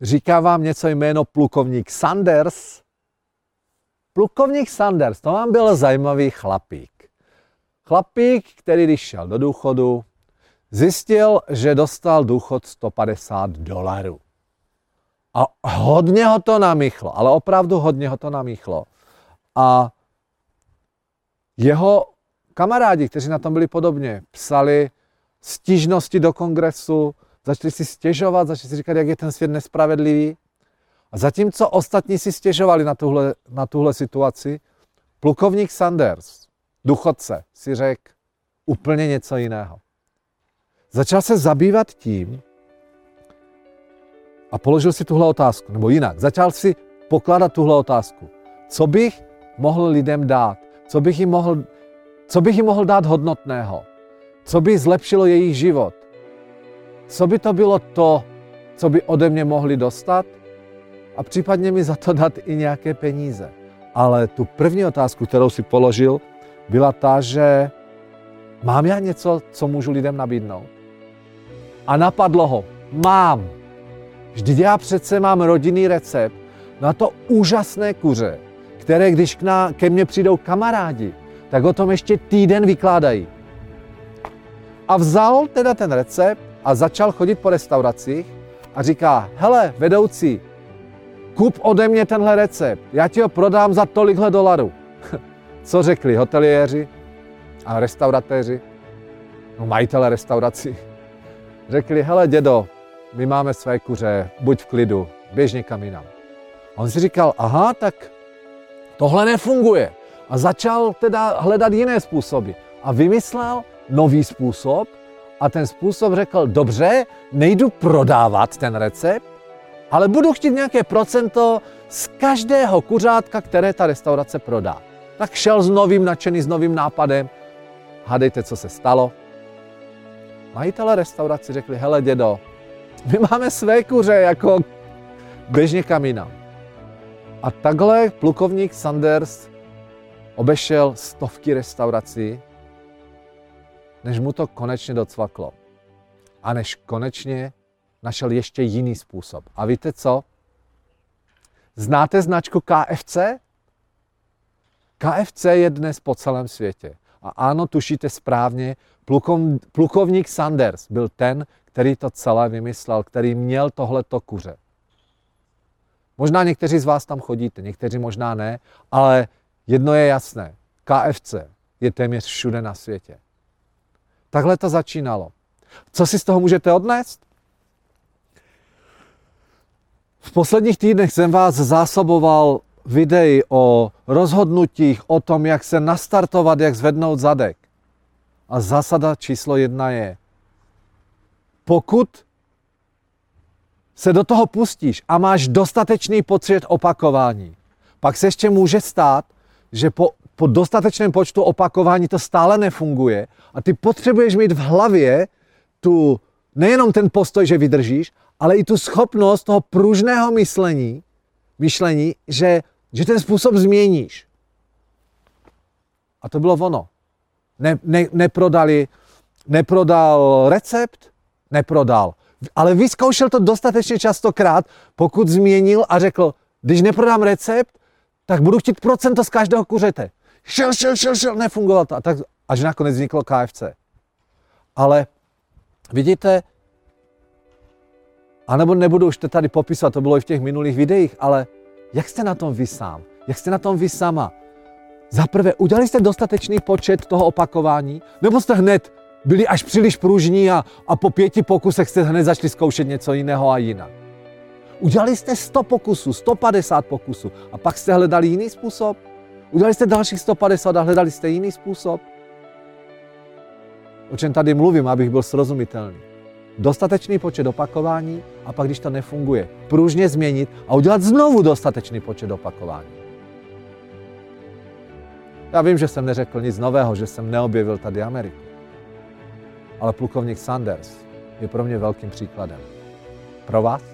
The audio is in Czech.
Říká vám něco jméno plukovník Sanders? Plukovník Sanders, to vám byl zajímavý chlapík. Chlapík, který když šel do důchodu, zjistil, že dostal důchod 150 dolarů. A hodně ho to namíchlo, ale opravdu hodně ho to namíchlo. A jeho kamarádi, kteří na tom byli podobně, psali stížnosti do kongresu, začali si stěžovat, začali si říkat, jak je ten svět nespravedlivý. A zatímco ostatní si stěžovali na tuhle, na tuhle situaci, plukovník Sanders, duchodce, si řekl úplně něco jiného. Začal se zabývat tím a položil si tuhle otázku, nebo jinak, začal si pokládat tuhle otázku. Co bych mohl lidem dát? Co bych jim mohl, co bych jim mohl dát hodnotného? Co by zlepšilo jejich život? Co by to bylo to, co by ode mě mohli dostat a případně mi za to dát i nějaké peníze. Ale tu první otázku, kterou si položil, byla ta, že mám já něco, co můžu lidem nabídnout? A napadlo ho, mám. Vždyť já přece mám rodinný recept na to úžasné kuře, které když k ná, ke mně přijdou kamarádi, tak o tom ještě týden vykládají. A vzal teda ten recept a začal chodit po restauracích a říká, hele, vedoucí, kup ode mě tenhle recept, já ti ho prodám za tolikhle dolarů. Co řekli hoteliéři a restauratéři, no majitele restaurací? Řekli, hele dědo, my máme své kuře, buď v klidu, běž někam jinam. A on si říkal, aha, tak tohle nefunguje. A začal teda hledat jiné způsoby. A vymyslel nový způsob, a ten způsob řekl, dobře, nejdu prodávat ten recept, ale budu chtít nějaké procento z každého kuřátka, které ta restaurace prodá. Tak šel s novým nadšený, s novým nápadem. Hadejte, co se stalo. Majitele restauraci řekli, hele dědo, my máme své kuře, jako běžně kamina. A takhle plukovník Sanders obešel stovky restaurací než mu to konečně docvaklo. A než konečně našel ještě jiný způsob. A víte co? Znáte značku KFC? KFC je dnes po celém světě. A ano, tušíte správně, plukovník Sanders byl ten, který to celé vymyslel, který měl tohleto kuře. Možná někteří z vás tam chodíte, někteří možná ne, ale jedno je jasné. KFC je téměř všude na světě. Takhle to začínalo. Co si z toho můžete odnést? V posledních týdnech jsem vás zásoboval videí o rozhodnutích, o tom, jak se nastartovat, jak zvednout zadek. A zásada číslo jedna je, pokud se do toho pustíš a máš dostatečný pocit opakování, pak se ještě může stát, že po po dostatečném počtu opakování to stále nefunguje a ty potřebuješ mít v hlavě tu, nejenom ten postoj, že vydržíš, ale i tu schopnost toho pružného myšlení, myšlení že, že ten způsob změníš. A to bylo ono. Ne, ne, neprodali, neprodal recept, neprodal. Ale vyzkoušel to dostatečně častokrát, pokud změnil a řekl, když neprodám recept, tak budu chtít procento z každého kuřete šel, šel, šel, šel, nefungovalo to. A tak až nakonec vzniklo KFC. Ale vidíte, anebo nebudu už to tady popisovat, to bylo i v těch minulých videích, ale jak jste na tom vy sám? Jak jste na tom vy sama? Za prvé, udělali jste dostatečný počet toho opakování, nebo jste hned byli až příliš pružní a, a po pěti pokusech jste hned začali zkoušet něco jiného a jinak? Udělali jste 100 pokusů, 150 pokusů a pak jste hledali jiný způsob? Udělali jste dalších 150 a hledali jste jiný způsob? O čem tady mluvím, abych byl srozumitelný. dostatečný počet opakování a pak, když to nefunguje, pružně změnit a udělat znovu dostatečný počet opakování. Já vím, že jsem neřekl nic nového, že jsem neobjevil tady Ameriku. Ale plukovník Sanders je pro mě velkým příkladem. Pro vás?